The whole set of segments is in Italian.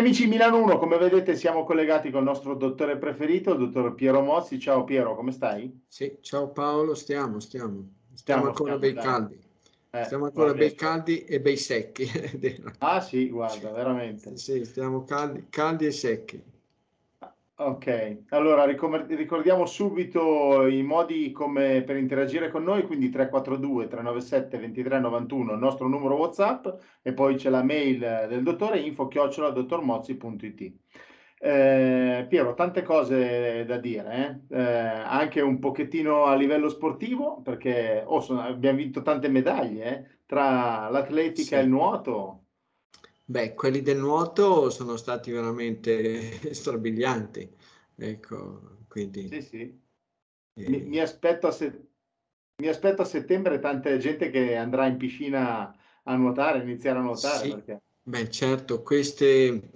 Amici Milano 1, come vedete siamo collegati con il nostro dottore preferito, il dottor Piero Mozzi. Ciao Piero, come stai? Sì, ciao Paolo, stiamo, stiamo. Stiamo, stiamo ancora stiamo, bei dai. caldi. Eh, stiamo ancora bei caldi e bei secchi. ah sì, guarda, veramente. Sì, stiamo caldi, caldi e secchi. Ok, allora ricordiamo subito i modi come per interagire con noi, quindi 342 397 2391 il nostro numero WhatsApp e poi c'è la mail del dottore info chiocciola dottormozzi.it. Eh, Piero, tante cose da dire, eh? Eh, anche un pochettino a livello sportivo, perché oh, sono, abbiamo vinto tante medaglie eh, tra l'atletica sì. e il nuoto. Beh, quelli del nuoto sono stati veramente strabilianti, ecco, quindi... Sì, sì. Eh... Mi, mi, aspetto a se... mi, aspetto a settembre tanta gente che andrà in piscina a nuotare, iniziare a nuotare. Sì. Perché... Beh, certo, queste,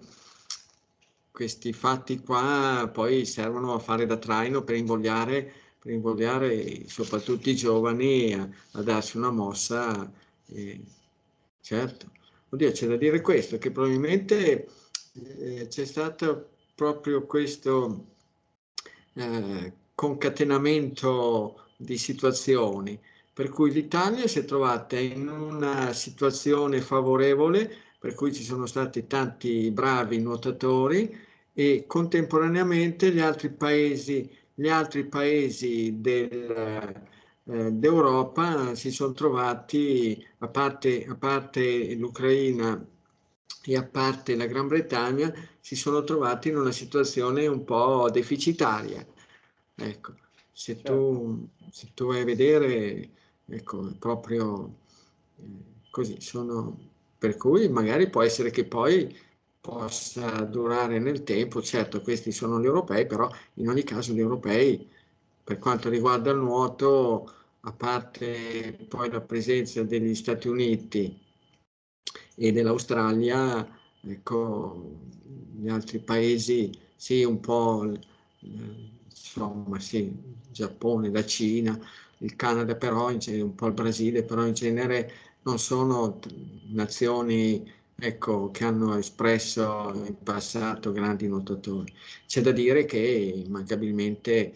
questi fatti qua poi servono a fare da traino per invogliare, per invogliare soprattutto i giovani a, a darsi una mossa. Eh, certo. Oddio, c'è da dire questo, che probabilmente eh, c'è stato proprio questo eh, concatenamento di situazioni, per cui l'Italia si è trovata in una situazione favorevole, per cui ci sono stati tanti bravi nuotatori e contemporaneamente gli altri paesi, gli altri paesi del, eh, d'Europa si sono trovati, a parte, a parte l'Ucraina e a parte la Gran Bretagna, si sono trovati in una situazione un po' deficitaria. Ecco, se tu, certo. se tu vai a vedere, ecco, proprio eh, così sono, per cui magari può essere che poi possa durare nel tempo, certo questi sono gli europei, però in ogni caso gli europei per quanto riguarda il nuoto, a parte poi la presenza degli Stati Uniti e dell'Australia, ecco, gli altri paesi, sì, un po', insomma, sì, Giappone, la Cina, il Canada, però, un po' il Brasile, però in genere non sono nazioni ecco, che hanno espresso in passato grandi nuotatori. C'è da dire che immancabilmente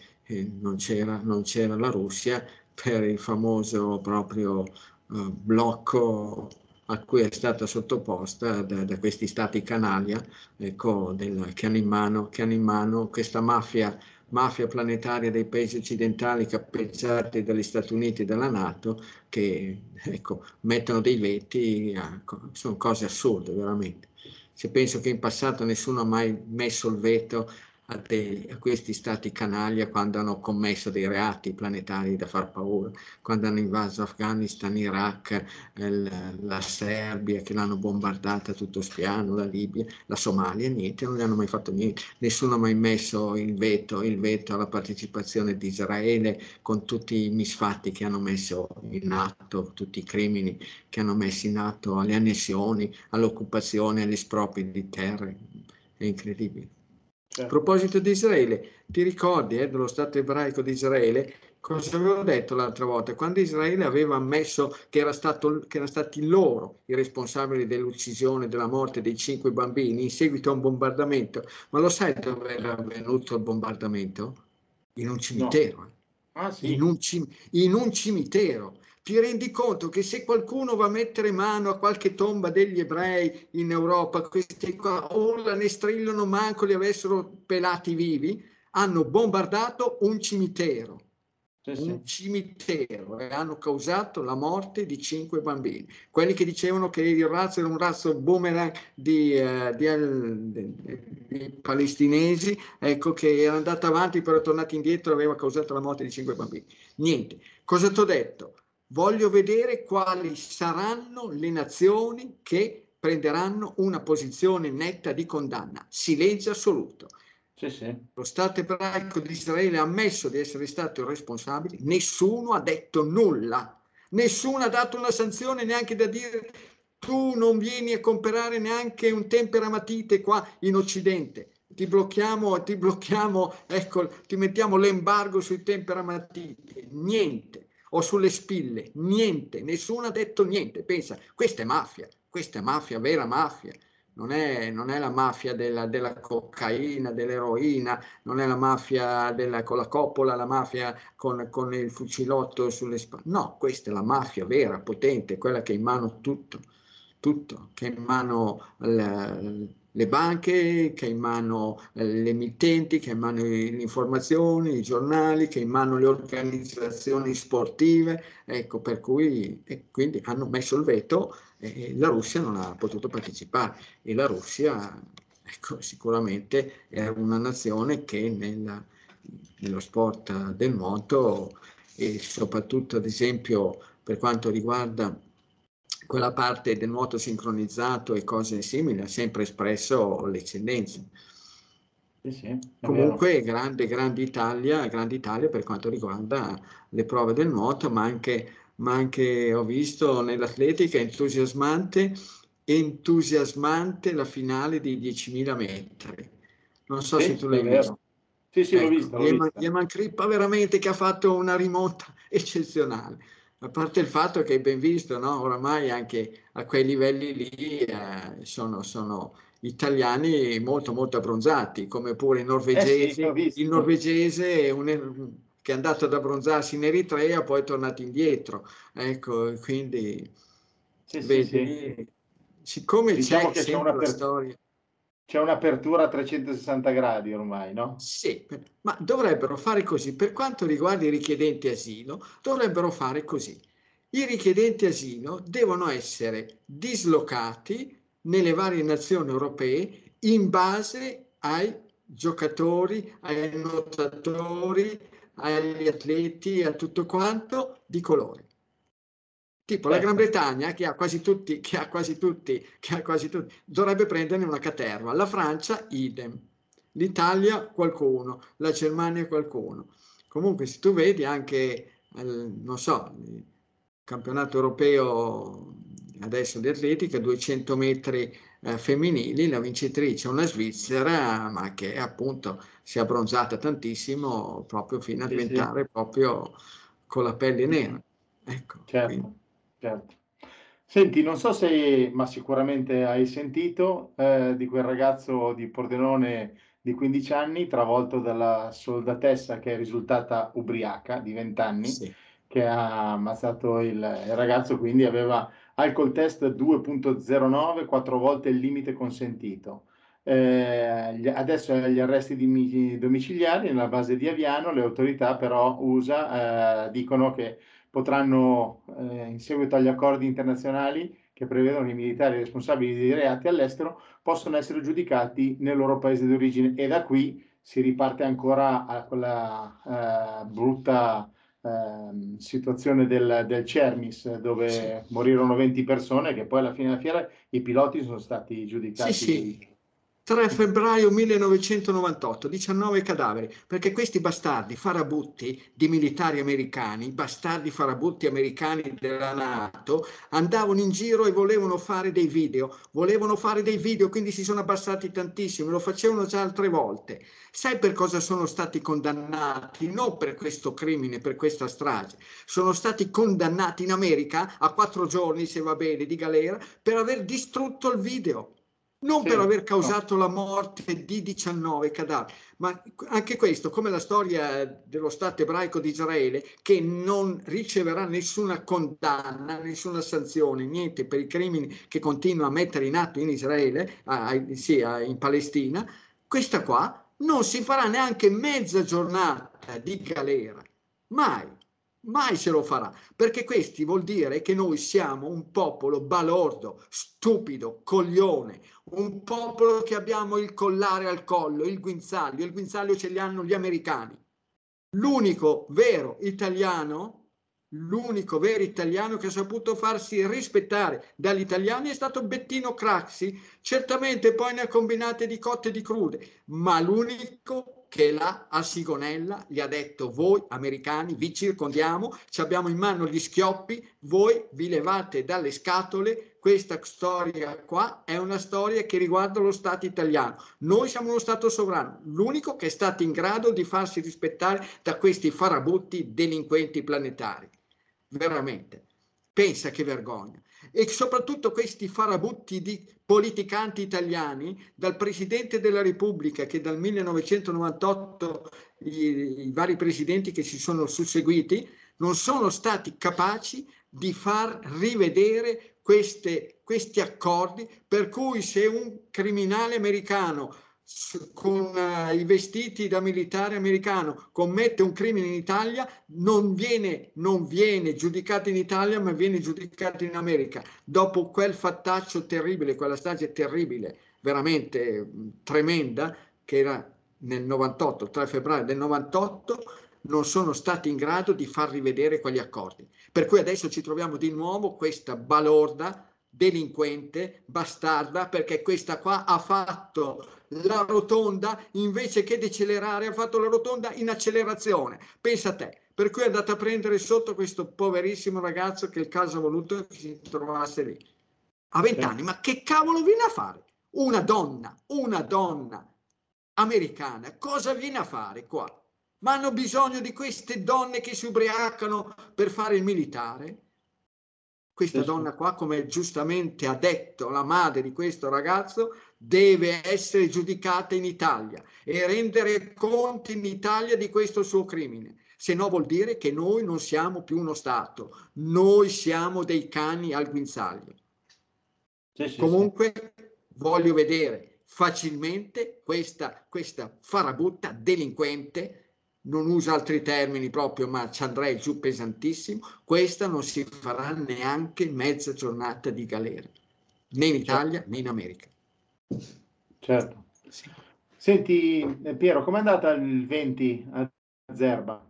non, c'era, non c'era la Russia per il famoso proprio eh, blocco a cui è stata sottoposta da, da questi stati canaglia ecco, del, che, hanno in mano, che hanno in mano questa mafia, mafia planetaria dei paesi occidentali cappeggiati dagli Stati Uniti e dalla Nato che ecco, mettono dei veti, a, sono cose assurde veramente. Se penso che in passato nessuno ha mai messo il veto a, dei, a, questi stati canaglia quando hanno commesso dei reati planetari da far paura, quando hanno invaso Afghanistan, Iraq, il, la Serbia che l'hanno bombardata tutto spiano, la Libia, la Somalia, niente, non gli hanno mai fatto niente, nessuno ha mai messo il veto, il veto alla partecipazione di Israele con tutti i misfatti che hanno messo in atto, tutti i crimini che hanno messo in atto alle annessioni, all'occupazione, agli espropri di terre, è incredibile. A proposito di Israele, ti ricordi eh, dello Stato ebraico di Israele? Cosa avevo detto l'altra volta? Quando Israele aveva ammesso che, era stato, che erano stati loro i responsabili dell'uccisione, della morte dei cinque bambini in seguito a un bombardamento, ma lo sai dove era avvenuto il bombardamento? In un cimitero. No. Ah, sì. in, un in un cimitero ti rendi conto che se qualcuno va a mettere mano a qualche tomba degli ebrei in Europa, questi qua urla, ne strillano, manco li avessero pelati vivi, hanno bombardato un cimitero. Sì, sì. Un cimitero e hanno causato la morte di cinque bambini. Quelli che dicevano che il razzo era un razzo boomerang di, uh, di, di, di, palestinesi, ecco che era andato avanti, però è tornato indietro e aveva causato la morte di cinque bambini. Niente. Cosa ti ho detto? Voglio vedere quali saranno le nazioni che prenderanno una posizione netta di condanna. Silenzio assoluto. Sì, sì. Lo Stato ebraico di Israele ha ammesso di essere stato responsabile, nessuno ha detto nulla, nessuno ha dato una sanzione neanche da dire tu non vieni a comprare neanche un temperamatite qua in Occidente. Ti blocchiamo, ti blocchiamo, ecco, ti mettiamo l'embargo sui temperamatite. Niente o sulle spille, niente, nessuno ha detto niente. Pensa, questa è mafia, questa è mafia, vera mafia. non è, non è la mafia della, della, cocaina, dell'eroina, non è la mafia della, con la coppola, la mafia con, con il fucilotto sulle spalle. No, questa è la mafia vera, potente, quella che ha in mano tutto, tutto, che ha in mano le, le banche, che ha in mano le emittenti, che ha in mano le informazioni, i giornali, che ha in mano le organizzazioni sportive, ecco, per cui quindi hanno messo il veto e la Russia non ha potuto partecipare. E la Russia ecco, sicuramente è una nazione che nella, nello sport del nuoto e soprattutto ad esempio per quanto riguarda quella parte del nuoto sincronizzato e cose simili ha sempre espresso l'eccellenza. Sì, sì, Comunque grande, grande Italia, grande Italia per quanto riguarda le prove del nuoto, ma anche ma anche ho visto nell'atletica entusiasmante, entusiasmante la finale di 10.000 metri. Non so sì, se tu l'hai visto. Sì, sì, ecco, l'ho visto. L'ho Yeman Crippa veramente che ha fatto una rimonta eccezionale. A parte il fatto che hai ben visto, no? oramai anche a quei livelli lì eh, sono, sono, italiani molto molto abbronzati, come pure i norvegesi. Eh sì, il norvegese è un, che è andato ad abbronzarsi in Eritrea, poi è tornato indietro. Ecco, quindi sì, vedi, sì, siccome diciamo c'è, c'è una storia. C'è un'apertura a 360 gradi ormai, no? Sì, ma dovrebbero fare così. Per quanto riguarda i richiedenti asilo, dovrebbero fare così. I richiedenti asilo devono essere dislocati nelle varie nazioni europee in base ai giocatori, ai nuotatori, agli atleti, a tutto quanto di colore. Tipo la Gran certo. Bretagna, che ha quasi tutti, che ha quasi tutti, che ha quasi tutti, dovrebbe prenderne una caterva. La Francia, idem. L'Italia, qualcuno. La Germania, qualcuno. Comunque, se tu vedi anche, non so, il campionato europeo adesso di atletica, 200 metri eh, femminili, la vincitrice è una svizzera, ma che appunto si è abbronzata tantissimo proprio fino a sì, diventare sì. proprio con la pelle nera. Ecco, certo, certo. Senti, non so se, ma sicuramente hai sentito eh, di quel ragazzo di Pordenone di 15 anni, travolto dalla soldatessa che è risultata ubriaca di 20 anni, sì. che ha ammazzato il, il ragazzo, quindi aveva alcol test 2.09, quattro volte il limite consentito. Eh, adesso gli arresti domiciliari nella base di Aviano, le autorità però USA eh, dicono che potranno, eh, in seguito agli accordi internazionali che prevedono che i militari responsabili dei reati all'estero, possono essere giudicati nel loro paese di origine e da qui si riparte ancora a quella eh, brutta Ehm, situazione del, del Cermis dove sì. morirono 20 persone che poi alla fine della fiera i piloti sono stati giudicati sì, sì. 3 febbraio 1998, 19 cadaveri, perché questi bastardi farabutti di militari americani, bastardi farabutti americani della Nato, andavano in giro e volevano fare dei video, volevano fare dei video, quindi si sono abbassati tantissimo, lo facevano già altre volte. Sai per cosa sono stati condannati? Non per questo crimine, per questa strage. Sono stati condannati in America a quattro giorni, se va bene, di galera, per aver distrutto il video non sì, per aver causato no. la morte di 19 cadaveri, ma anche questo, come la storia dello Stato ebraico di Israele, che non riceverà nessuna condanna, nessuna sanzione, niente per i crimini che continua a mettere in atto in Israele, a, sì, a, in Palestina, questa qua non si farà neanche mezza giornata di galera, mai mai se lo farà, perché questi vuol dire che noi siamo un popolo balordo, stupido, coglione, un popolo che abbiamo il collare al collo, il guinzaglio, il guinzaglio ce li hanno gli americani. L'unico vero italiano, l'unico vero italiano che ha saputo farsi rispettare dagli italiani è stato Bettino Craxi, certamente poi ne ha combinate di cotte e di crude, ma l'unico che là a Sigonella gli ha detto voi americani vi circondiamo, ci abbiamo in mano gli schioppi, voi vi levate dalle scatole, questa storia qua è una storia che riguarda lo Stato italiano. Noi siamo uno Stato sovrano, l'unico che è stato in grado di farsi rispettare da questi farabutti delinquenti planetari. Veramente. Pensa che vergogna. E soprattutto questi farabutti di politicanti italiani, dal Presidente della Repubblica che dal 1998 i, i vari presidenti che si sono susseguiti non sono stati capaci di far rivedere queste, questi accordi per cui se un criminale americano con uh, i vestiti da militare americano. Commette un crimine in Italia non viene, non viene giudicato in Italia ma viene giudicato in America. Dopo quel fattaccio terribile quella strage terribile veramente mh, tremenda che era nel 98 il 3 febbraio del 98 non sono stati in grado di far rivedere quegli accordi. Per cui adesso ci troviamo di nuovo questa balorda delinquente, bastarda, perché questa qua ha fatto la rotonda invece che decelerare, ha fatto la rotonda in accelerazione. Pensa a te. Per cui è andata a prendere sotto questo poverissimo ragazzo che il caso ha voluto che si trovasse lì. A vent'anni, ma che cavolo viene a fare? Una donna, una donna americana, cosa viene a fare qua? Ma hanno bisogno di queste donne che si ubriacano per fare il militare? Questa donna qua, come giustamente ha detto la madre di questo ragazzo, deve essere giudicata in Italia e rendere conto in Italia di questo suo crimine. Se no vuol dire che noi non siamo più uno Stato, noi siamo dei cani al guinzaglio. Sì, sì, Comunque sì. voglio vedere facilmente questa, questa farabutta delinquente non uso altri termini proprio, ma ci andrei giù pesantissimo, questa non si farà neanche mezza giornata di galera, né in Italia certo. né in America. Certo. Sì. Senti eh, Piero, com'è andata il 20 a Zerba?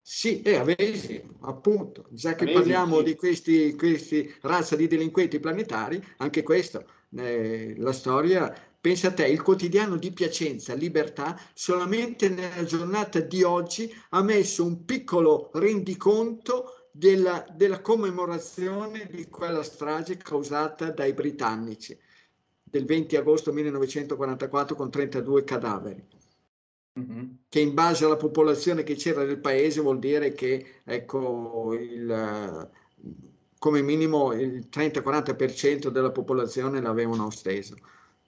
Sì, è Avesi, appunto, già che Avesi, parliamo sì. di questi, questi razza di delinquenti planetari, anche questo, eh, la storia Pensa a te, il quotidiano di Piacenza, Libertà, solamente nella giornata di oggi ha messo un piccolo rendiconto della, della commemorazione di quella strage causata dai britannici del 20 agosto 1944 con 32 cadaveri. Mm-hmm. Che in base alla popolazione che c'era nel paese vuol dire che ecco, il, come minimo il 30-40% della popolazione l'avevano steso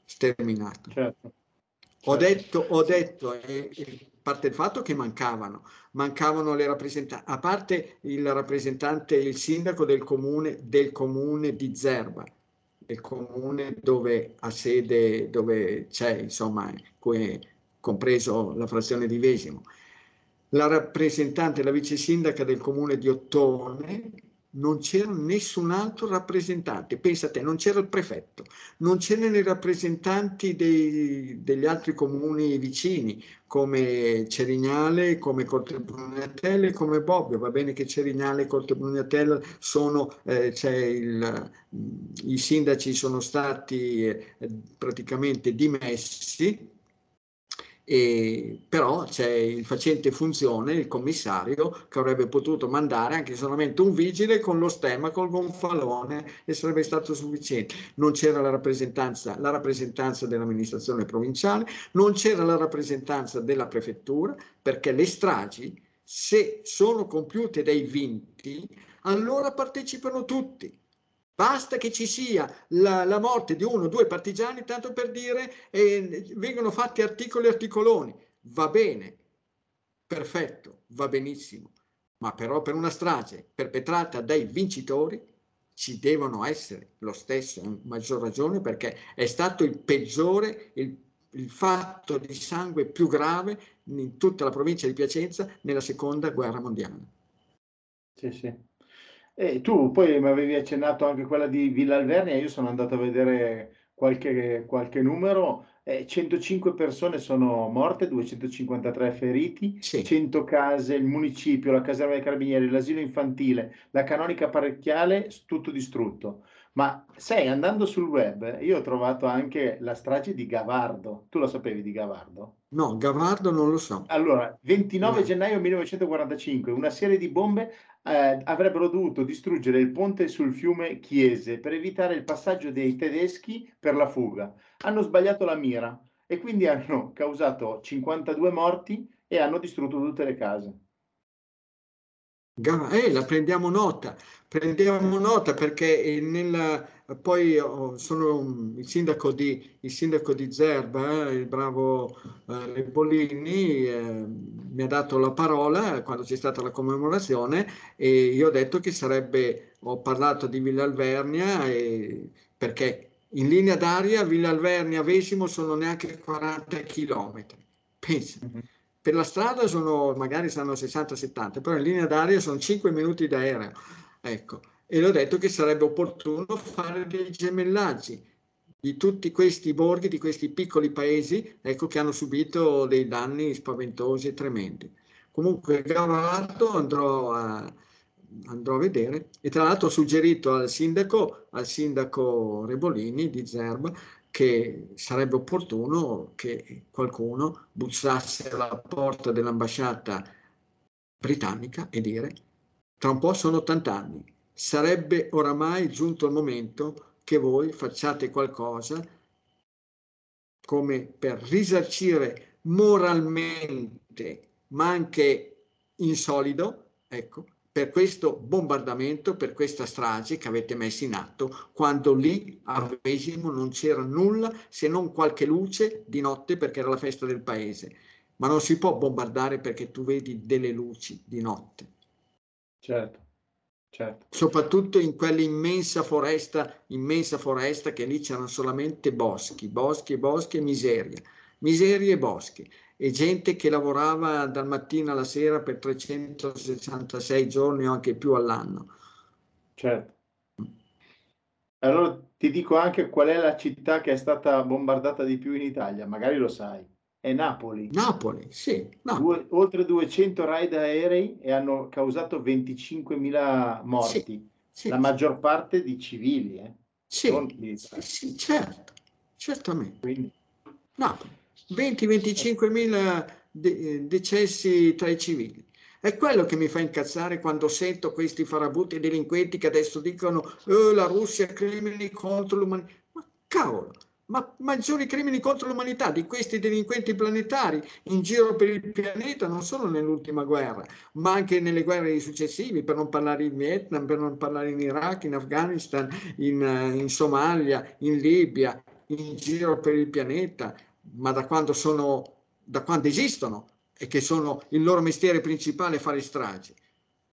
sterminato. Certo. Ho certo. detto, ho detto eh, a parte il fatto che mancavano, mancavano le rappresentanti, a parte il rappresentante, il sindaco del comune, del comune di Zerba, il comune dove ha sede, dove c'è, insomma, compreso la frazione di Vesimo, la rappresentante, la vice sindaca del comune di Ottone, non c'era nessun altro rappresentante. Pensa a te, non c'era il prefetto, non c'erano i rappresentanti dei, degli altri comuni vicini, come Cerignale, come Cortebrugnatelle, come Bobbio. Va bene che Cerignale e Cortebrugnatelle sono, eh, il, i sindaci sono stati eh, praticamente dimessi e, però c'è il facente funzione, il commissario, che avrebbe potuto mandare anche solamente un vigile con lo stemma, col gonfalone e sarebbe stato sufficiente. Non c'era la rappresentanza, la rappresentanza dell'amministrazione provinciale, non c'era la rappresentanza della prefettura, perché le stragi, se sono compiute dai vinti, allora partecipano tutti Basta che ci sia la, la, morte di uno o due partigiani, tanto per dire, eh, vengono fatti articoli e articoloni. Va bene, perfetto, va benissimo. Ma però per una strage perpetrata dai vincitori ci devono essere lo stesso, a maggior ragione, perché è stato il peggiore, il, il fatto di sangue più grave in tutta la provincia di Piacenza nella seconda guerra mondiale. Sì, sì. E tu poi mi avevi accennato anche quella di Villa Alvernia, io sono andato a vedere qualche, qualche numero, eh, 105 persone sono morte, 253 feriti, sì. 100 case, il municipio, la caserma dei carabinieri, l'asilo infantile, la canonica parecchiale, tutto distrutto. Ma sai, andando sul web, io ho trovato anche la strage di Gavardo. Tu lo sapevi di Gavardo? No, Gavardo non lo so. Allora, 29 no. gennaio 1945, una serie di bombe eh, avrebbero dovuto distruggere il ponte sul fiume Chiese per evitare il passaggio dei tedeschi per la fuga. Hanno sbagliato la mira e quindi hanno causato 52 morti e hanno distrutto tutte le case. Eh, la prendiamo nota, prendiamo nota perché nella, poi oh, sono il sindaco di, il sindaco di Zerba, il bravo eh, Bolini, eh, mi ha dato la parola quando c'è stata la commemorazione e io ho detto che sarebbe, ho parlato di Villa Alvernia e, perché in linea d'aria Villa Alvernia Vesimo sono neanche 40 km. Pensa. Per la strada sono, magari saranno 60-70, però in linea d'aria sono 5 minuti d'aereo. Ecco, e l'ho detto che sarebbe opportuno fare dei gemellaggi di tutti questi borghi, di questi piccoli paesi, ecco, che hanno subito dei danni spaventosi e tremendi. Comunque, Gavato andrò a, andrò a vedere e tra l'altro ho suggerito al sindaco, al sindaco Rebolini di Zerba, che sarebbe opportuno che qualcuno bussasse alla porta dell'ambasciata britannica e dire tra un po' sono 80 anni, sarebbe oramai giunto il momento che voi facciate qualcosa come per risarcire moralmente, ma anche in solido, ecco, per questo bombardamento, per questa strage che avete messo in atto, quando lì a Vesimo non c'era nulla se non qualche luce di notte perché era la festa del paese. Ma non si può bombardare perché tu vedi delle luci di notte. Certo. Certo. Soprattutto in quell'immensa foresta, immensa foresta che lì c'erano solamente boschi, boschi, boschi e miseria, miseria e boschi e gente che lavorava dal mattino alla sera per 366 giorni o anche più all'anno. Certo. Allora ti dico anche qual è la città che è stata bombardata di più in Italia, magari lo sai. È Napoli. Napoli, sì. Napoli. Due, oltre 200 raid aerei e hanno causato 25.000 morti, sì, sì, la maggior parte di civili. Eh? Sì, sì, certo, certamente. Quindi. Napoli. 20-25 mila de- decessi tra i civili. È quello che mi fa incazzare quando sento questi farabutti delinquenti che adesso dicono oh, la Russia crimini contro l'umanità. Ma cavolo, ma maggiori crimini contro l'umanità di questi delinquenti planetari in giro per il pianeta, non solo nell'ultima guerra, ma anche nelle guerre successive, per non parlare in Vietnam, per non parlare in Iraq, in Afghanistan, in, in Somalia, in Libia, in giro per il pianeta ma da quando, sono, da quando esistono e che sono il loro mestiere principale fare stragi.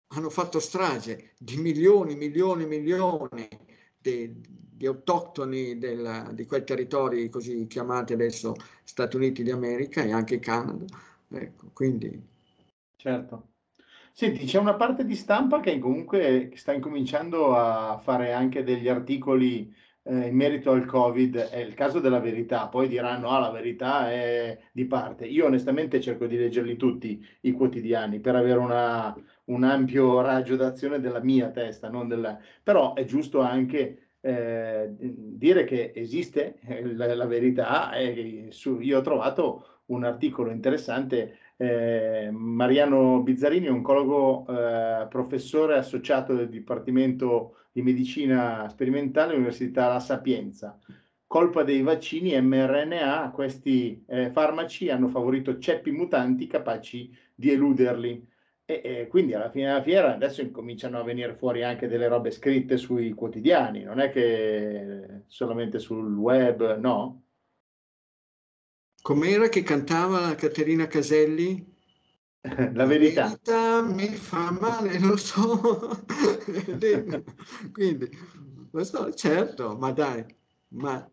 Hanno fatto strage di milioni, milioni, milioni di, di autoctoni del, di quei territori così chiamati adesso Stati Uniti d'America e anche Canada. Ecco, quindi... Certo. Senti, c'è una parte di stampa che comunque sta incominciando a fare anche degli articoli eh, in merito al Covid è il caso della verità, poi diranno ah la verità è di parte. Io onestamente cerco di leggerli tutti i quotidiani per avere una, un ampio raggio d'azione della mia testa, non della... però è giusto anche eh, dire che esiste eh, la, la verità. E su, io ho trovato un articolo interessante eh, Mariano Bizzarini, oncologo eh, professore associato del Dipartimento di Medicina Sperimentale all'Università La Sapienza. Colpa dei vaccini mRNA, questi eh, farmaci hanno favorito ceppi mutanti capaci di eluderli. E, e, quindi alla fine della fiera adesso incominciano a venire fuori anche delle robe scritte sui quotidiani, non è che solamente sul web, no? Com'era che cantava Caterina Caselli? La verità. La verità mi fa male, lo so. Quindi, lo so, certo, ma dai, ma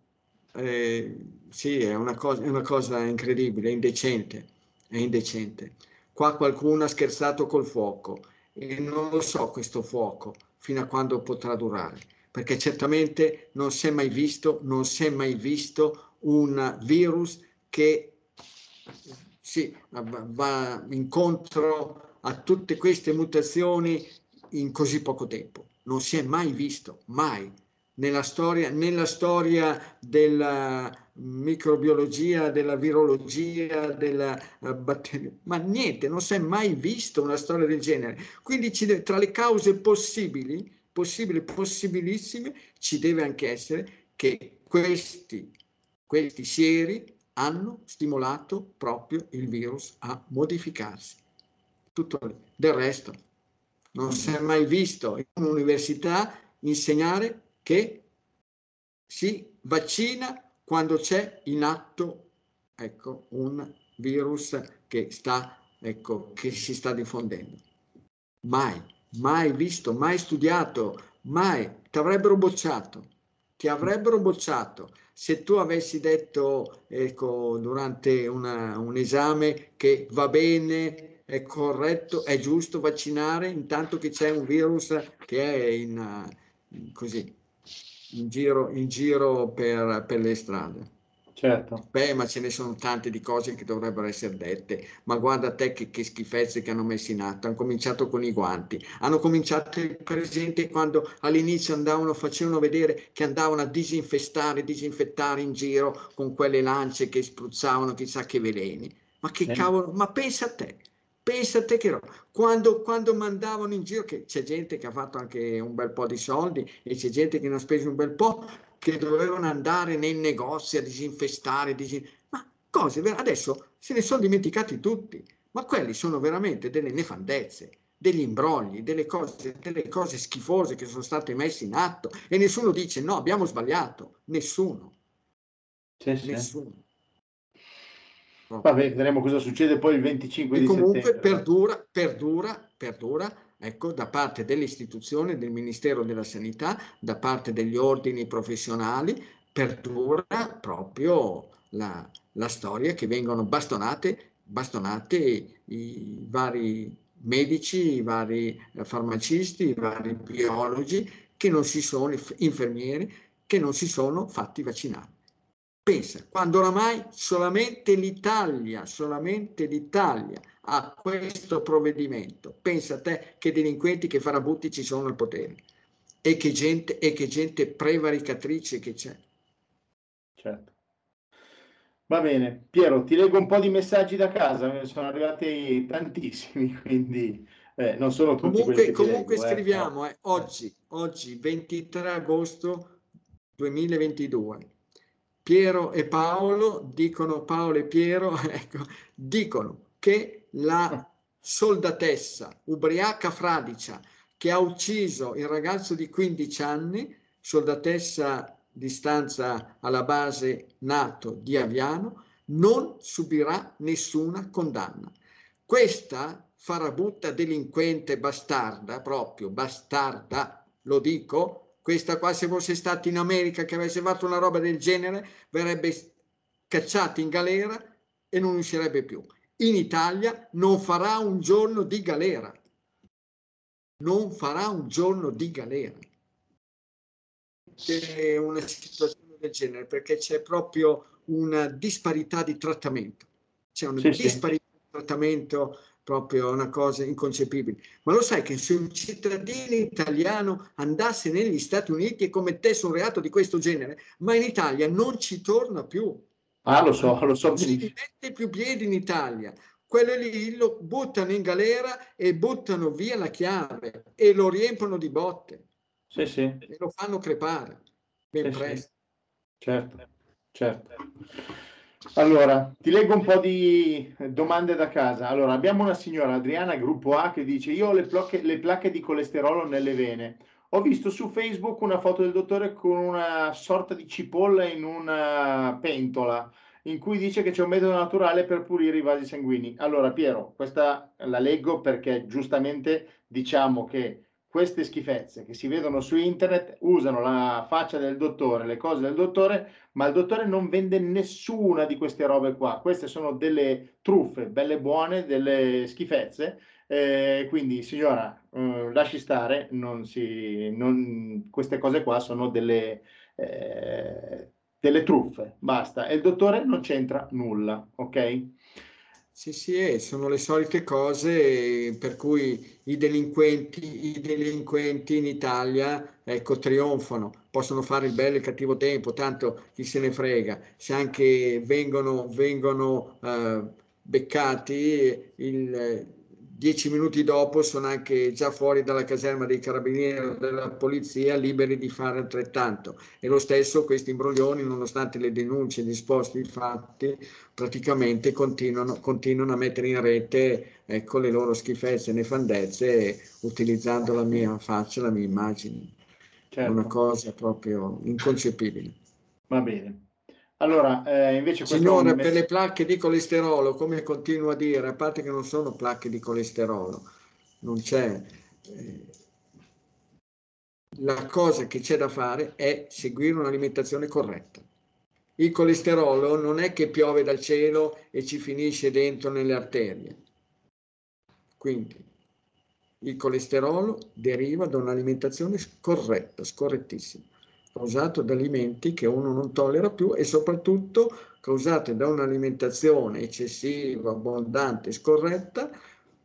eh, sì, è una, cosa, è una cosa incredibile, è indecente, è indecente. Qua qualcuno ha scherzato col fuoco e non lo so questo fuoco fino a quando potrà durare, perché certamente non si è mai visto, non si è mai visto un virus che sì, va incontro a tutte queste mutazioni in così poco tempo. Non si è mai visto, mai, nella storia, nella storia della microbiologia, della virologia, della uh, batteria, ma niente, non si è mai visto una storia del genere. Quindi deve, tra le cause possibili, possibili, possibilissime, ci deve anche essere che questi, questi sieri hanno stimolato proprio il virus a modificarsi. Tutto lì. Del resto, Non si è mai visto in un'università insegnare che si vaccina quando c'è in atto ecco, un virus che, sta, ecco, che si sta diffondendo. Mai, mai visto, mai studiato, mai. Ti avrebbero bocciato, ti avrebbero bocciato. Se tu avessi detto ecco, durante una, un esame che va bene, è corretto, è giusto vaccinare intanto che c'è un virus che è in così, in giro, in giro per, per le strade. Certo. Beh, ma ce ne sono tante di cose che dovrebbero essere dette. Ma guarda te che, che, schifezze che hanno messo in atto. Hanno cominciato con i guanti. Hanno cominciato presente quando all'inizio andavano, facevano vedere che andavano a disinfestare, disinfettare in giro con quelle lance che spruzzavano chissà che veleni. Ma che eh. cavolo, ma pensa a te. Pensa a te che quando, quando mandavano in giro, che c'è gente che ha fatto anche un bel po' di soldi e c'è gente che ne ha speso un bel po', che dovevano andare nei negozi a disinfestare, disin... ma cose, adesso se ne sono dimenticati tutti, ma quelli sono veramente delle nefandezze, degli imbrogli, delle cose, delle cose schifose che sono state messe in atto e nessuno dice no, abbiamo sbagliato, nessuno. Sì. Nessuno. Vabbè, vedremo cosa succede poi il 25 e di comunque settembre. Perdura, perdura, perdura ecco, da parte delle istituzioni, del Ministero della Sanità, da parte degli ordini professionali, perdura proprio la, la storia che vengono bastonate, bastonate i vari medici, i vari farmacisti, i vari biologi che non si sono, infermieri, che non si sono fatti vaccinare. Pensa, quando oramai solamente l'Italia, solamente l'Italia a questo provvedimento. Pensa a te che delinquenti, che farabutti ci sono al potere e che gente, e che gente prevaricatrice che c'è. Certo. Va bene, Piero, ti leggo un po' di messaggi da casa, ne sono arrivati tantissimi, quindi eh, non sono tutti comunque, comunque leggo, eh. scriviamo, eh. oggi, oggi 23 agosto 2022. Piero e Paolo dicono, Paolo e Piero, ecco, dicono che la soldatessa ubriaca fradicia che ha ucciso il ragazzo di 15 anni, soldatessa di stanza alla base NATO di Aviano, non subirà nessuna condanna. Questa farabutta delinquente bastarda, proprio bastarda, lo dico, questa qua se fosse stata in America che avesse fatto una roba del genere, verrebbe cacciata in galera e non uscirebbe più in Italia non farà un giorno di galera. Non farà un giorno di galera. C'è una situazione del genere perché c'è proprio una disparità di trattamento. C'è una sì, disparità sì. di trattamento proprio una cosa inconcepibile. Ma lo sai che se un cittadino italiano andasse negli Stati Uniti e commettesse un reato di questo genere, ma in Italia non ci torna più. Ah, lo so, lo so. Non si mette più piedi in Italia. Quello lì lo buttano in galera e buttano via la chiave e lo riempiono di botte. Sì, sì. E lo fanno crepare ben sì, presto. Sì. Certo, certo. Allora, ti leggo un po' di domande da casa. Allora, abbiamo una signora, Adriana, gruppo A, che dice: Io ho le, placche, le placche di colesterolo nelle vene. Ho visto su Facebook una foto del dottore con una sorta di cipolla in una pentola in cui dice che c'è un metodo naturale per pulire i vasi sanguigni. Allora, Piero, questa la leggo perché giustamente diciamo che queste schifezze che si vedono su internet usano la faccia del dottore, le cose del dottore, ma il dottore non vende nessuna di queste robe qua. Queste sono delle truffe, belle buone, delle schifezze eh, quindi, signora, eh, lasci stare, non si, non, queste cose qua sono delle, eh, delle truffe, basta. E il dottore non c'entra nulla, ok? Sì, sì, sono le solite cose per cui i delinquenti, i delinquenti in Italia ecco, trionfano, possono fare il bello e il cattivo tempo, tanto chi se ne frega, se anche vengono, vengono uh, beccati il dieci minuti dopo sono anche già fuori dalla caserma dei carabinieri o della polizia liberi di fare altrettanto. E lo stesso questi imbroglioni nonostante le denunce disposti i fatti praticamente continuano, continuano, a mettere in rete ecco, le loro schifezze e nefandezze utilizzando la mia faccia, la mia immagine. Certo. una cosa proprio inconcepibile. Va bene allora, eh, invece Signore, per le placche di colesterolo, come continuo a dire, a parte che non sono placche di colesterolo, non c'è... Eh, la cosa che c'è da fare è seguire un'alimentazione corretta. Il colesterolo non è che piove dal cielo e ci finisce dentro nelle arterie. Quindi il colesterolo deriva da un'alimentazione corretta, scorrettissima causato da alimenti che uno non tollera più e soprattutto causate da un'alimentazione eccessiva, abbondante, scorretta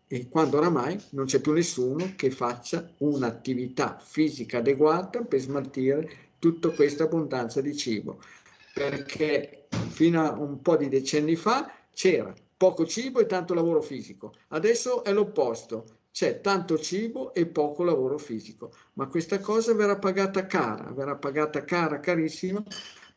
e quando oramai non c'è più nessuno che faccia un'attività fisica adeguata per smaltire tutta questa abbondanza di cibo. Perché fino a un po' di decenni fa c'era poco cibo e tanto lavoro fisico. Adesso è l'opposto c'è tanto cibo e poco lavoro fisico, ma questa cosa verrà pagata cara, verrà pagata cara, carissima,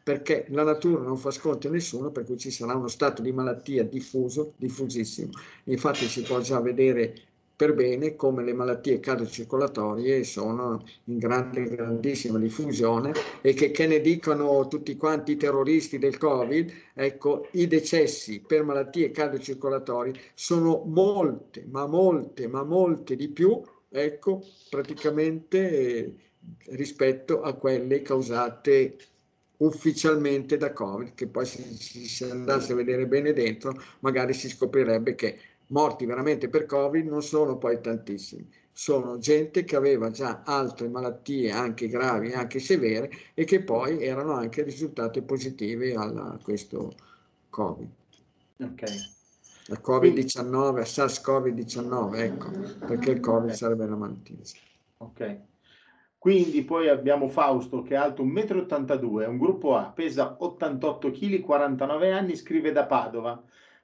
perché la natura non fa sconti a nessuno, per cui ci sarà uno stato di malattia diffuso, diffusissimo. Infatti si può già vedere per bene come le malattie cardiocircolatorie sono in grande, grandissima diffusione e che, che ne dicano tutti quanti i terroristi del Covid, ecco, i decessi per malattie cardiocircolatorie sono molte, ma molte, ma molte di più, ecco, praticamente eh, rispetto a quelle causate ufficialmente da Covid, che poi se si andasse a vedere bene dentro, magari si scoprirebbe che morti veramente per Covid non sono poi tantissimi, sono gente che aveva già altre malattie anche gravi, anche severe e che poi erano anche risultate positive a questo Covid. Ok. Al Covid-19, a SARS-CoV-19, ecco, perché il Covid okay. sarebbe la malattia. Ok. Quindi poi abbiamo Fausto che è alto 1,82 m, è un gruppo A, pesa 88 kg, 49 anni, scrive da Padova.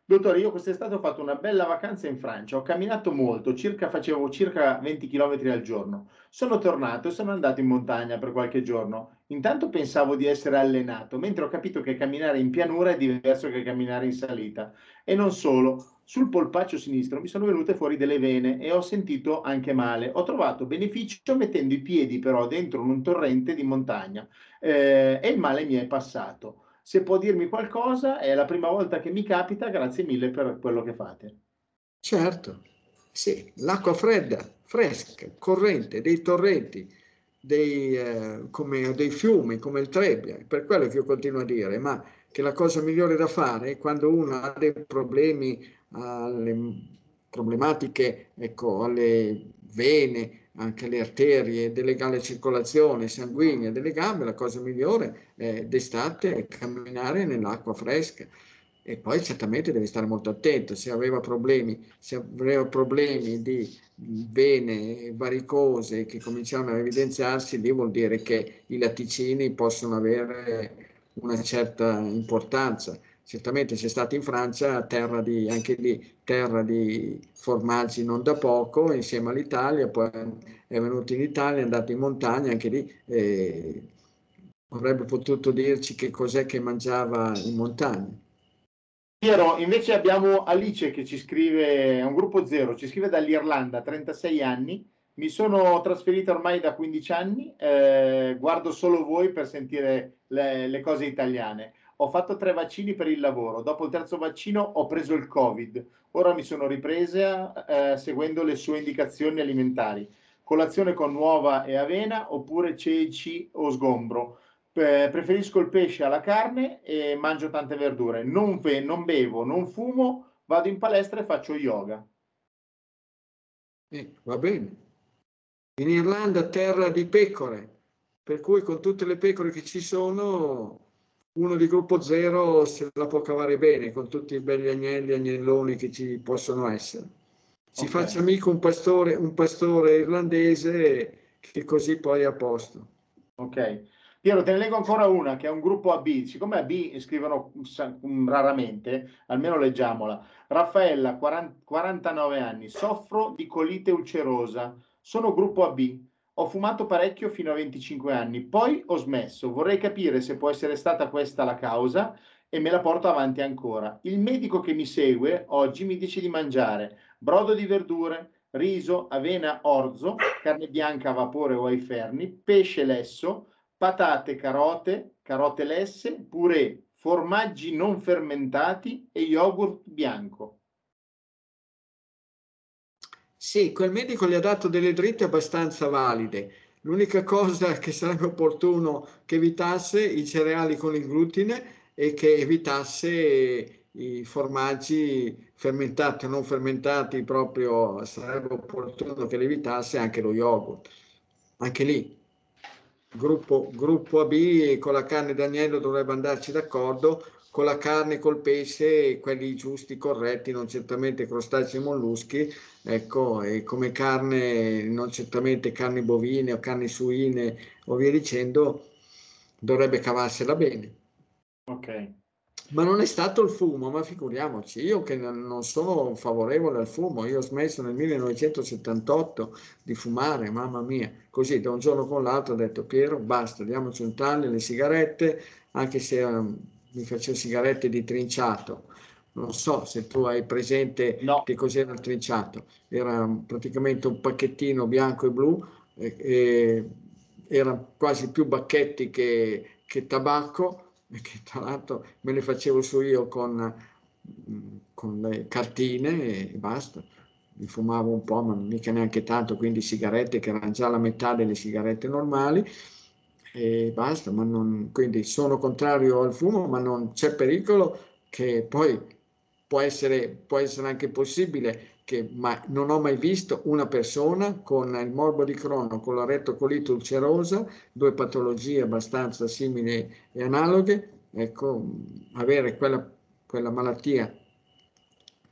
Dottore, io quest'estate ho fatto una bella vacanza in Francia, ho camminato molto, circa, facevo circa 20 km al giorno. Sono tornato e sono andato in montagna per qualche giorno. Intanto pensavo di essere allenato, mentre ho capito che camminare in pianura è diverso che camminare in salita. E non solo, sul polpaccio sinistro mi sono venute fuori delle vene e ho sentito anche male. Ho trovato beneficio mettendo i piedi però dentro un torrente di montagna eh, e il male mi è passato se può dirmi qualcosa, è la prima volta che mi capita, grazie mille per quello che fate. Certo, sì, l'acqua fredda, fresca, corrente, dei torrenti, dei, eh, come, dei fiumi come il Trebbia, per quello che io continuo a dire, ma che la cosa migliore da fare è quando uno ha dei problemi, alle problematiche, ecco, alle vene, anche le arterie delegale circolazione sanguigna delle gambe, la cosa migliore è d'estate camminare nell'acqua fresca. E poi certamente deve stare molto attento, se aveva problemi, se aveva problemi di vene varicose che cominciano a evidenziarsi, lì vuol dire che i latticini possono avere una certa importanza certamente c'è stato in Francia, terra di, anche lì, terra di formaggi non da poco, insieme all'Italia, poi è venuto in Italia, è andato in montagna, anche lì eh, avrebbe potuto dirci che cos'è che mangiava in montagna. Piero, invece abbiamo Alice che ci scrive, è un gruppo zero, ci scrive dall'Irlanda, 36 anni, mi sono trasferita ormai da 15 anni, eh, guardo solo voi per sentire le, le cose italiane ho fatto tre vaccini per il lavoro, dopo il terzo vaccino ho preso il Covid, ora mi sono ripresa eh, seguendo le sue indicazioni alimentari, colazione con uova e avena oppure ceci o sgombro. Eh, preferisco il pesce alla carne e mangio tante verdure, non, ve- non bevo, non fumo, vado in palestra e faccio yoga. Eh, va bene. In Irlanda terra di pecore, per cui con tutte le pecore che ci sono uno di gruppo zero se la può cavare bene con tutti i belli agnelli e agnelloni che ci possono essere. Si okay. faccia amico un pastore, un pastore irlandese che così poi è a posto. Ok. Piero, te ne leggo ancora una che è un gruppo AB. Siccome AB scrivono raramente, almeno leggiamola. Raffaella, 40, 49 anni, soffro di colite ulcerosa. Sono gruppo AB. Ho fumato parecchio fino a 25 anni, poi ho smesso. Vorrei capire se può essere stata questa la causa e me la porto avanti ancora. Il medico che mi segue oggi mi dice di mangiare brodo di verdure, riso, avena, orzo, carne bianca a vapore o ai ferni, pesce lesso, patate, carote, carote lesse, purè, formaggi non fermentati e yogurt bianco. Sì, quel medico gli ha dato delle dritte abbastanza valide. L'unica cosa che sarebbe opportuno che evitasse i cereali con il glutine e che evitasse i formaggi fermentati o non fermentati, proprio sarebbe opportuno che li evitasse anche lo yogurt. Anche lì gruppo, gruppo AB con la carne d'agnello dovrebbe andarci d'accordo, con la carne, col pesce, quelli giusti, corretti, non certamente crostacei e molluschi, ecco, e come carne, non certamente carni bovine o carni suine o via dicendo, dovrebbe cavarsela bene. Ok. Ma non è stato il fumo, ma figuriamoci, io che non sono favorevole al fumo, io ho smesso nel 1978 di fumare, mamma mia, così da un giorno con l'altro ho detto Piero, basta, diamoci un taglio, le sigarette, anche se um, mi facevo sigarette di trinciato, non so se tu hai presente no. che cos'era il trinciato, era praticamente un pacchettino bianco e blu, e, e erano quasi più bacchetti che, che tabacco, che tra l'altro me le facevo su io con, con le cartine e basta. Mi fumavo un po', ma mica neanche tanto, quindi sigarette che erano già la metà delle sigarette normali e basta. Ma non, quindi sono contrario al fumo, ma non c'è pericolo che poi può essere, può essere anche possibile che ma non ho mai visto una persona con il morbo di Crono, con la rettocolite ulcerosa, due patologie abbastanza simili e analoghe, ecco, avere quella, quella malattia,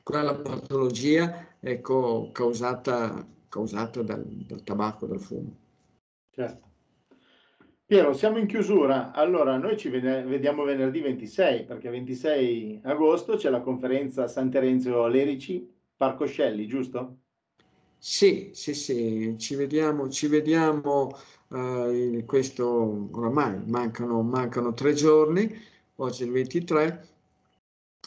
quella patologia, ecco, causata, causata dal, dal tabacco, dal fumo. Certo. Piero, siamo in chiusura. Allora, noi ci vediamo venerdì 26, perché 26 agosto c'è la conferenza San Terenzio Lerici Parco Scelli, giusto? Sì, sì, sì, ci vediamo, ci vediamo eh, in questo, oramai mancano, mancano tre giorni, oggi è il 23,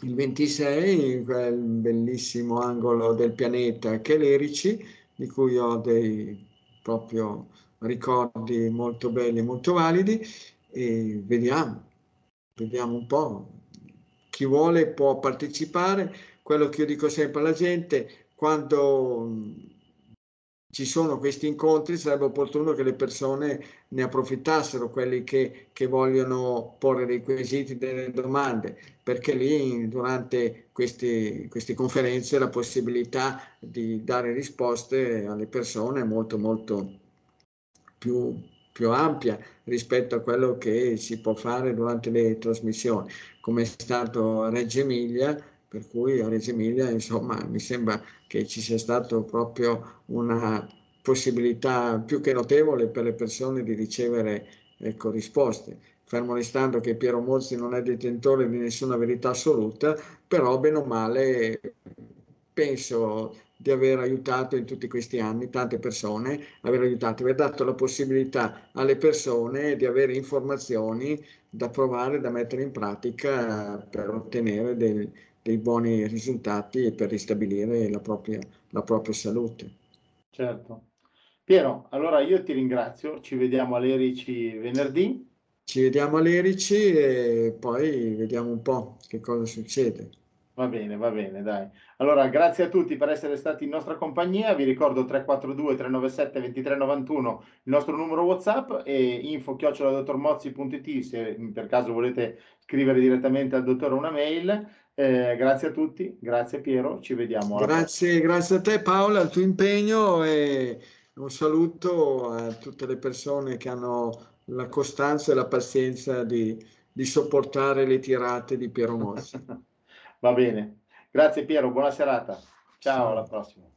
il 26 in quel bellissimo angolo del pianeta che è l'Erici, di cui ho dei proprio ricordi molto belli, molto validi e vediamo, vediamo un po'. Chi vuole può partecipare, quello che io dico sempre alla gente, quando ci sono questi incontri sarebbe opportuno che le persone ne approfittassero, quelli che, che vogliono porre dei quesiti, delle domande, perché lì durante questi, queste conferenze la possibilità di dare risposte alle persone è molto molto più, più ampia rispetto a quello che si può fare durante le trasmissioni, come è stato a Reggio Emilia per cui a Reggio Emilia insomma mi sembra che ci sia stata proprio una possibilità più che notevole per le persone di ricevere ecco, risposte. Fermo restando che Piero Mozzi non è detentore di nessuna verità assoluta, però bene o male penso di aver aiutato in tutti questi anni tante persone, aver aiutato, aver dato la possibilità alle persone di avere informazioni da provare, da mettere in pratica per ottenere dei, dei buoni risultati e per ristabilire la propria, la propria salute. Certo. Piero, allora io ti ringrazio, ci vediamo all'Erici venerdì. Ci vediamo all'Erici e poi vediamo un po' che cosa succede. Va bene, va bene, dai. Allora, grazie a tutti per essere stati in nostra compagnia. Vi ricordo 342 397 2391 il nostro numero WhatsApp e info chioccioladottormozzi.it se per caso volete scrivere direttamente al dottore una mail. Eh, grazie a tutti, grazie Piero, ci vediamo. Grazie, grazie a te Paola, al tuo impegno e un saluto a tutte le persone che hanno la costanza e la pazienza di, di sopportare le tirate di Piero Mossi. Va bene, grazie Piero, buona serata. Ciao, alla prossima.